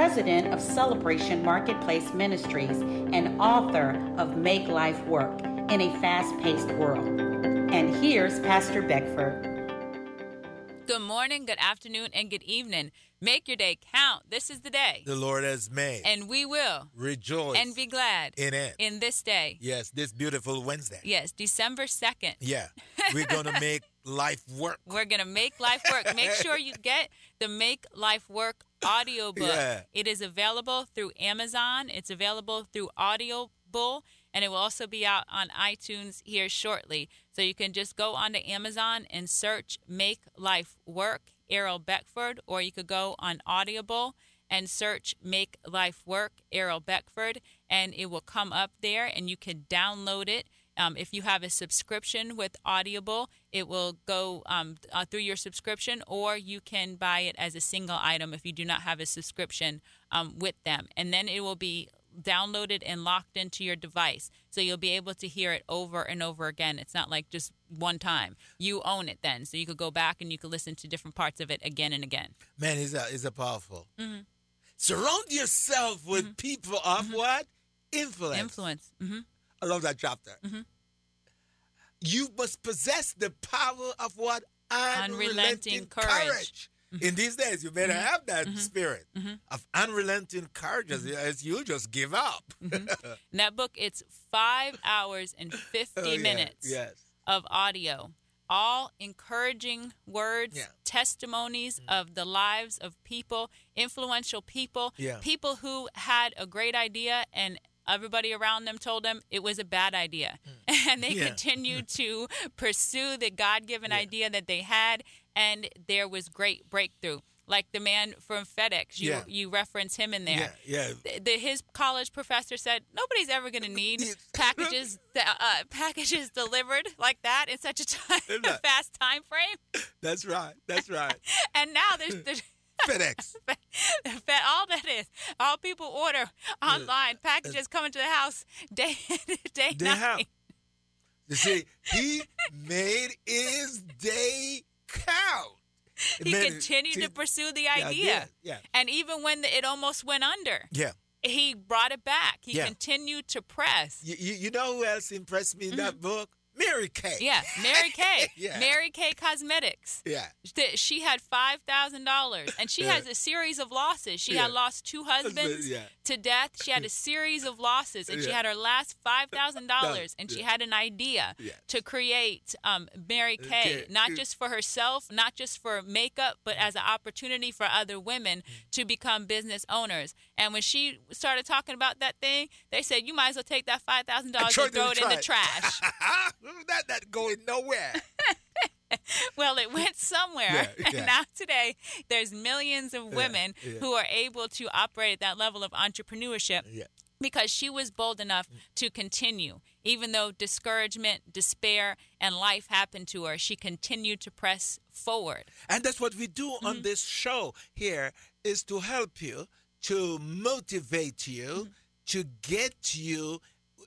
president of Celebration Marketplace Ministries and author of Make Life Work in a Fast Paced World. And here's Pastor Beckford. Good morning, good afternoon, and good evening. Make your day count. This is the day. The Lord has made. And we will rejoice and be glad in it. In this day. Yes, this beautiful Wednesday. Yes, December 2nd. Yeah. We're going to make life work. We're going to make life work. Make sure you get the Make Life Work audiobook. Yeah. It is available through Amazon. It's available through Audible and it will also be out on iTunes here shortly. So you can just go onto Amazon and search Make Life Work, Errol Beckford, or you could go on Audible and search Make Life Work, Errol Beckford, and it will come up there and you can download it. Um, if you have a subscription with Audible, it will go um, uh, through your subscription, or you can buy it as a single item if you do not have a subscription um, with them. And then it will be downloaded and locked into your device. So you'll be able to hear it over and over again. It's not like just one time. You own it then. So you could go back and you could listen to different parts of it again and again. Man, is that is a powerful. Mm-hmm. Surround yourself with mm-hmm. people of mm-hmm. what? Influence. Influence. I love that chapter. Mm-hmm. You must possess the power of what? Unrelenting, Unrelenting courage. courage. Mm-hmm. In these days, you better mm-hmm. have that mm-hmm. spirit mm-hmm. of unrelenting courage as, mm-hmm. as you just give up. In that book, it's five hours and 50 oh, minutes yes. of audio, all encouraging words, yeah. testimonies mm. of the lives of people, influential people, yeah. people who had a great idea and everybody around them told them it was a bad idea. Mm. And they yeah. continued to pursue the God given yeah. idea that they had, and there was great breakthrough. Like the man from FedEx, you yeah. you reference him in there. Yeah, yeah. The, his college professor said nobody's ever going to need packages uh, packages delivered like that in such a time, fast time frame. That's right. That's right. and now there's, there's FedEx. all that is. All people order online. Packages coming to the house day day they night. Have. You see, he made his day count. He continued to pursue the idea. Yeah, yeah. And even when the, it almost went under. Yeah. He brought it back. He yeah. continued to press. You, you, you, know who else impressed me in mm-hmm. that book? Mary Kay. Yeah, Mary Kay. yeah. Mary Kay Cosmetics. Yeah. She had five thousand dollars, and she yeah. has a series of losses. She yeah. had lost two husbands yeah. to death. She had a series of losses, and she had her last five thousand dollars, and she had an idea to create um, Mary Kay, not just for herself, not just for makeup, but as an opportunity for other women to become business owners. And when she started talking about that thing, they said, "You might as well take that five thousand dollars and throw it in the trash." that not going nowhere. well, it went somewhere. Yeah, yeah. And now today, there's millions of women yeah, who are able to operate at that level of entrepreneurship. Because she was bold enough to continue. Even though discouragement, despair, and life happened to her, she continued to press forward. And that's what we do mm-hmm. on this show here is to help you, to motivate you, mm-hmm. to get you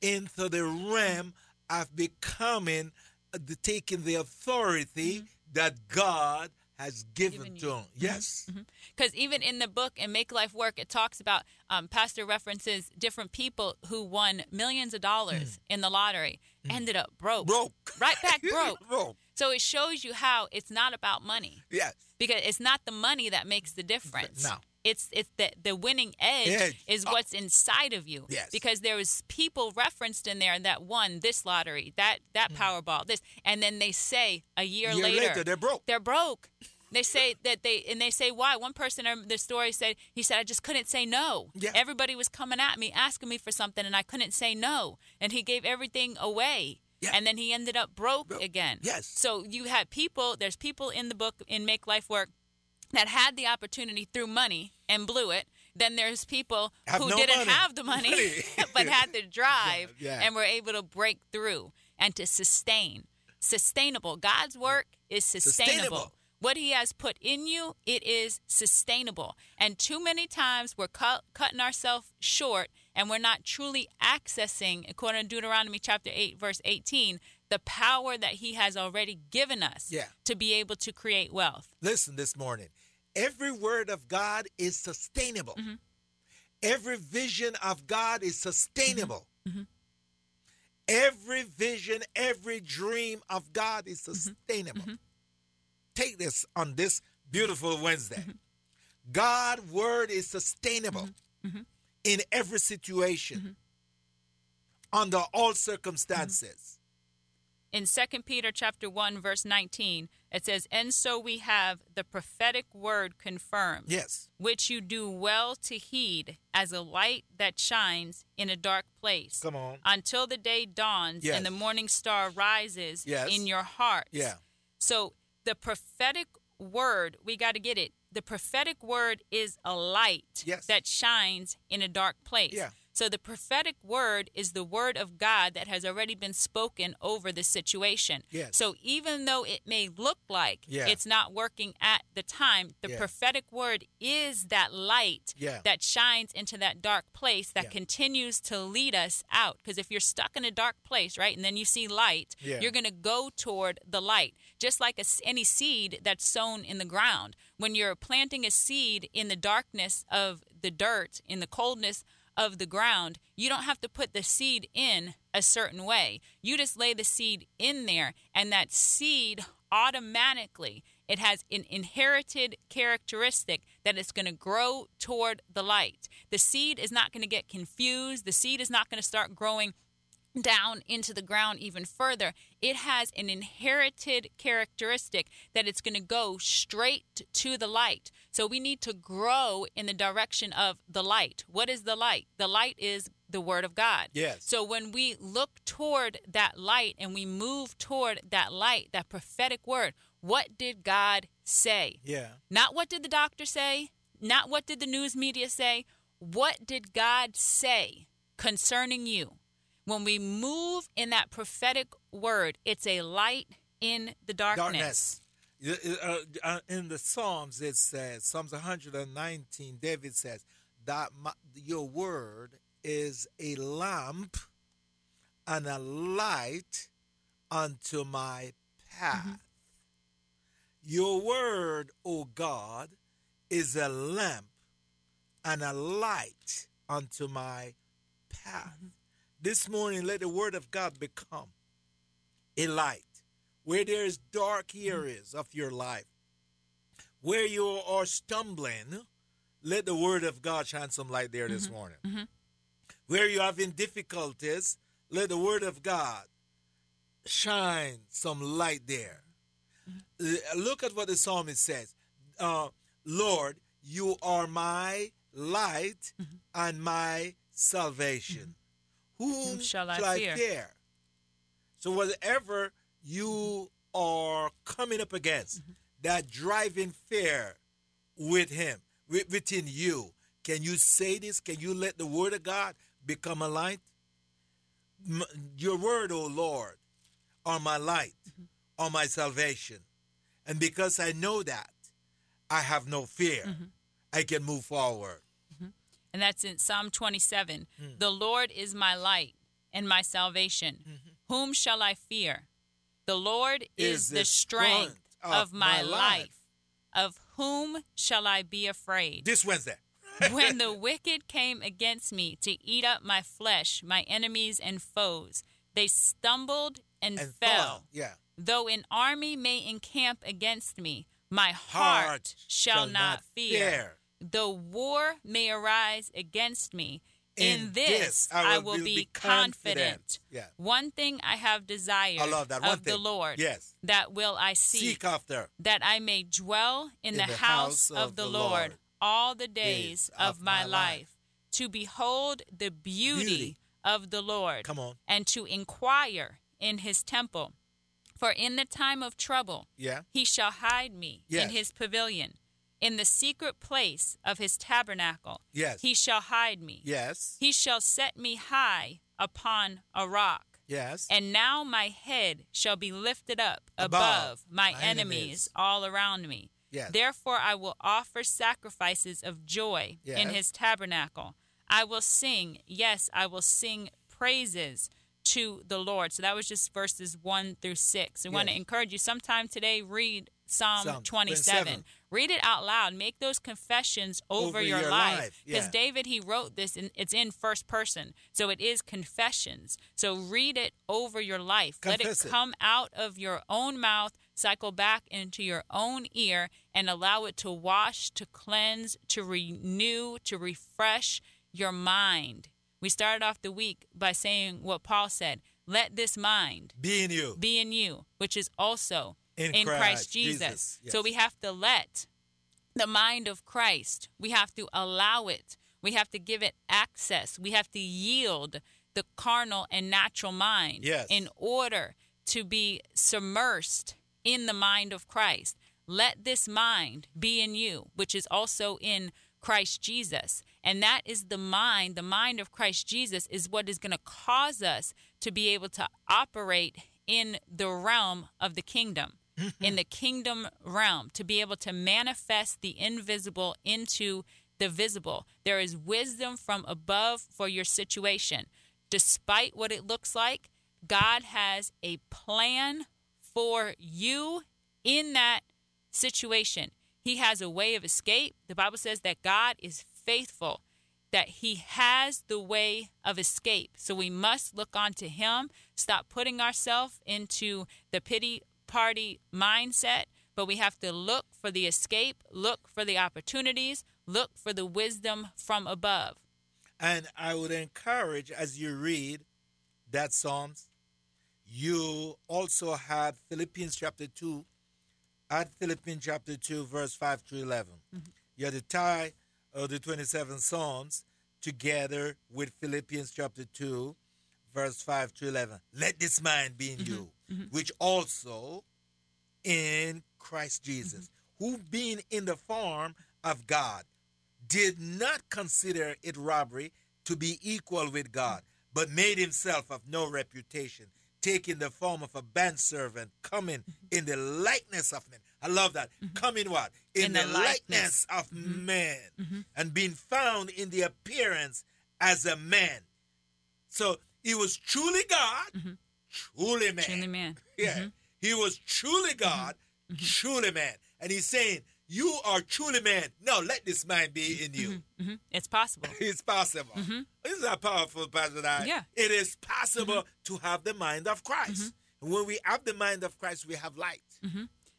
into the realm of becoming, the, taking the authority mm-hmm. that God has given, given to. Mm-hmm. Yes. Because mm-hmm. even in the book and Make Life Work, it talks about, um, Pastor references different people who won millions of dollars mm. in the lottery, mm. ended up broke. Broke. Right back broke. broke. So it shows you how it's not about money. Yes. Because it's not the money that makes the difference. No. It's it's the the winning edge, edge. is oh. what's inside of you. Yes. Because there was people referenced in there that won this lottery, that that mm. Powerball, this, and then they say a year, year later, later they're broke. They're broke. They say that they and they say why. One person in the story said he said I just couldn't say no. Yeah. Everybody was coming at me asking me for something and I couldn't say no. And he gave everything away. Yeah. And then he ended up broke, broke again. Yes. So you had people, there's people in the book in Make Life Work that had the opportunity through money and blew it. Then there's people have who no didn't money. have the money but had the drive yeah, yeah. and were able to break through and to sustain. Sustainable. God's work is sustainable. sustainable. What he has put in you, it is sustainable. And too many times we're cu- cutting ourselves short and we're not truly accessing, according to Deuteronomy chapter 8, verse 18, the power that he has already given us yeah. to be able to create wealth. Listen this morning. Every word of God is sustainable. Mm-hmm. Every vision of God is sustainable. Mm-hmm. Every vision, every dream of God is mm-hmm. sustainable. Mm-hmm. Take this on this beautiful Wednesday. Mm-hmm. God word is sustainable mm-hmm. Mm-hmm. in every situation, under all circumstances in 2 Peter chapter 1 verse 19 it says and so we have the prophetic word confirmed yes. which you do well to heed as a light that shines in a dark place come on. until the day dawns yes. and the morning star rises yes. in your heart yeah. So the prophetic word we got to get it. The prophetic word is a light yes. that shines in a dark place. Yeah so the prophetic word is the word of God that has already been spoken over the situation. Yes. So even though it may look like yeah. it's not working at the time, the yeah. prophetic word is that light yeah. that shines into that dark place that continues to lead us out. Because if you're stuck in a dark place, right, and then you see light, you're going to go toward the light. Just like a, any seed that's sown in the ground. When you're planting a seed in the darkness of the dirt, in the coldness of the ground, you don't have to put the seed in a certain way. You just lay the seed in there, and that seed automatically it has an inherited characteristic that it's going to grow toward the light. The seed is not going to get confused. The seed is not going to start growing down into the ground even further, it has an inherited characteristic that it's going to go straight to the light. So we need to grow in the direction of the light. What is the light? The light is the word of God. Yes. So when we look toward that light and we move toward that light, that prophetic word, what did God say? Yeah. Not what did the doctor say, not what did the news media say. What did God say concerning you? When we move in that prophetic word, it's a light in the darkness. darkness. Uh, uh, in the Psalms, it says, Psalms 119, David says, that my, your word is a lamp and a light unto my path. Mm-hmm. Your word, O God, is a lamp and a light unto my path. Mm-hmm. This morning, let the word of God become a light where there is dark areas of your life, where you are stumbling. Let the word of God shine some light there this mm-hmm. morning. Mm-hmm. Where you're having difficulties, let the word of God shine some light there. Mm-hmm. Look at what the psalmist says uh, Lord, you are my light mm-hmm. and my salvation. Whom shall I, shall I fear? fear? So whatever you are coming up against, mm-hmm. that driving fear with him, within you, can you say this? Can you let the word of God become a light? Your word, O oh Lord, are my light, mm-hmm. are my salvation. And because I know that, I have no fear. Mm-hmm. I can move forward and that's in Psalm 27. Mm. The Lord is my light and my salvation. Mm-hmm. Whom shall I fear? The Lord is, is the strength of, of my, my life. life. Of whom shall I be afraid? This Wednesday. when the wicked came against me to eat up my flesh, my enemies and foes, they stumbled and, and fell. fell. Yeah. Though an army may encamp against me, my heart, heart shall, shall, not fear. fear. The war may arise against me. In, in this, this, I will, I will be, be, confident. confident. Yeah. One thing I have desired I love that. One of thing. the Lord. Yes. That will I seek. Seek after. That I may dwell in, in the, the, house, of, of the, Lord, Lord all the days, of, of, my, life, life, to behold the beauty, beauty of the Lord. Come on. And to inquire in his temple. For in the time of trouble, yeah. he shall hide me yes. in his pavilion in the secret place of his tabernacle. Yes. He shall hide me. Yes. He shall set me high upon a rock. Yes. And now my head shall be lifted up above, above my, my enemies, enemies, all around me. Yes. Therefore I will offer sacrifices of joy yes. in his tabernacle. I will sing, yes, I will sing praises to the Lord. So that was just verses 1 through 6. I yes. want to encourage you sometime today read Psalm, Psalm 27. 27. Read it out loud. Make those confessions over, Over your, your life. Because yeah. David, he wrote this, and it's in first person. So it is confessions. So read it over your life. Let Confess it it. come out of your own mouth, cycle back into your own ear, and allow it to wash, to cleanse, to renew, to refresh your mind. We started off the week by saying what Paul said let this mind Be in you. be in you, which is also In in, Christ, Christ Jesus. Jesus, yes. So we have to let the mind of Christ, we have to allow it, we have to give it access, we have to yield the carnal and natural mind Yes. in order to be submersed in the mind of Christ. Let this mind be in you, which is also in Christ Jesus. And that is the mind, the mind of Christ Jesus is what is going to cause us to be able to operate in the realm of the kingdom, in the kingdom realm, to be able to manifest the invisible into the visible. There is wisdom from above for your situation. Despite what it looks like, God has a plan for you in that situation. He has a way of escape. The Bible says that God is faithful, that He has the way of escape. So we must look onto Him, stop putting ourselves into the pity party mindset, but we have to look for the escape, look for the opportunities, look for the wisdom from above. And I would encourage as you read that Psalms, you also have Philippians chapter 2, at Philippians chapter 2, verse 5 to 11. You have to tie uh, the 27 Psalms together with Philippians chapter 2, verse 5 to 11. Let this mind be in you, Mm-hmm. which also in Christ Jesus, mm-hmm. who being in the form of God, did not consider it robbery to be equal with God, mm-hmm. but made himself of no reputation, taking the form of a bondservant, coming in the likeness of men. I love that. Coming what? In, In the, the likeness, likeness. of man, and being found in the appearance as a man. So he was truly God, truly man. Truly man. Yeah. Mm-hmm. He was truly mm-hmm. God, mm-hmm. truly man. And he's saying, You are truly man. No, let this mind be in you. hmm It's possible. It's possible. Isn't that powerful, Pastor Di? Yeah. It is possible to have the mind of Christ. And when we have the mind of Christ, we have light.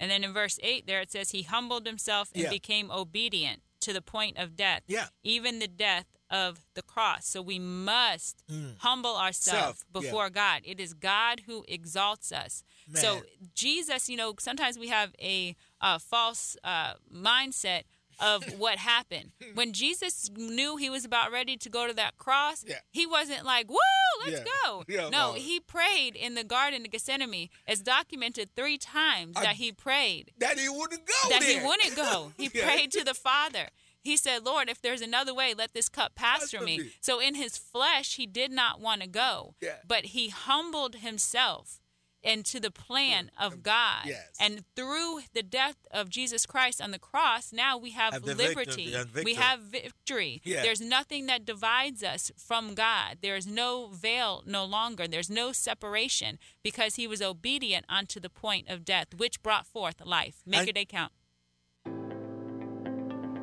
And then in verse 8, there it says, He humbled himself and Yeah. became obedient to the point of death, Yeah. even the death of the cross. So we must humble ourselves Self, yeah. before God. It is God who exalts us. So Jesus, you know, sometimes we have a uh, false uh, mindset of what happened. When Jesus knew he was about ready to go to that cross, Yeah. he wasn't like, woo, let's Yeah. go. Yeah, no, he prayed in the Garden of Gethsemane. It's documented three times I- that he prayed That he wouldn't go that there. he wouldn't go. He prayed to the Father. He said, Lord, if there's another way, let this cup pass from me. me. So in his flesh, he did not want to go. Yeah. But he humbled himself into the plan of God. Yes. And through the death of Jesus Christ on the cross, now we have, Have liberty. victory We have victory. There's nothing that divides us from God. There's no veil no longer. There's no separation because he was obedient unto the point of death, which brought forth life. Make And- your day count.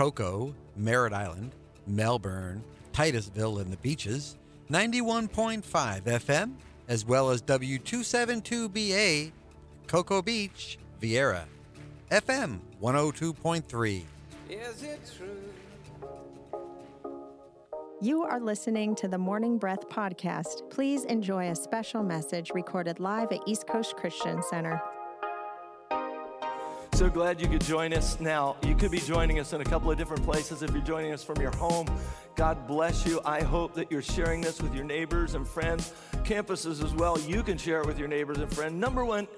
Cocoa, Merritt Island, Melbourne, Titusville, and the Beaches, 91.5 FM, as well as W272BA, Cocoa Beach, Viera, FM 102.3. Is it true? You are listening to the Morning Breath podcast. Please enjoy a special message recorded live at East Coast Christian Center. So glad you could join us now. You could be joining us in a couple of different places if you're joining us from your home. God bless you. I hope that you're sharing this with your neighbors and friends, campuses as well. You can share it with your neighbors and friends. Number one,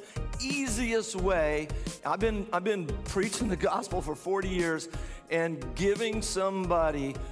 easiest way. I've been I've been preaching the gospel for 40 years and giving somebody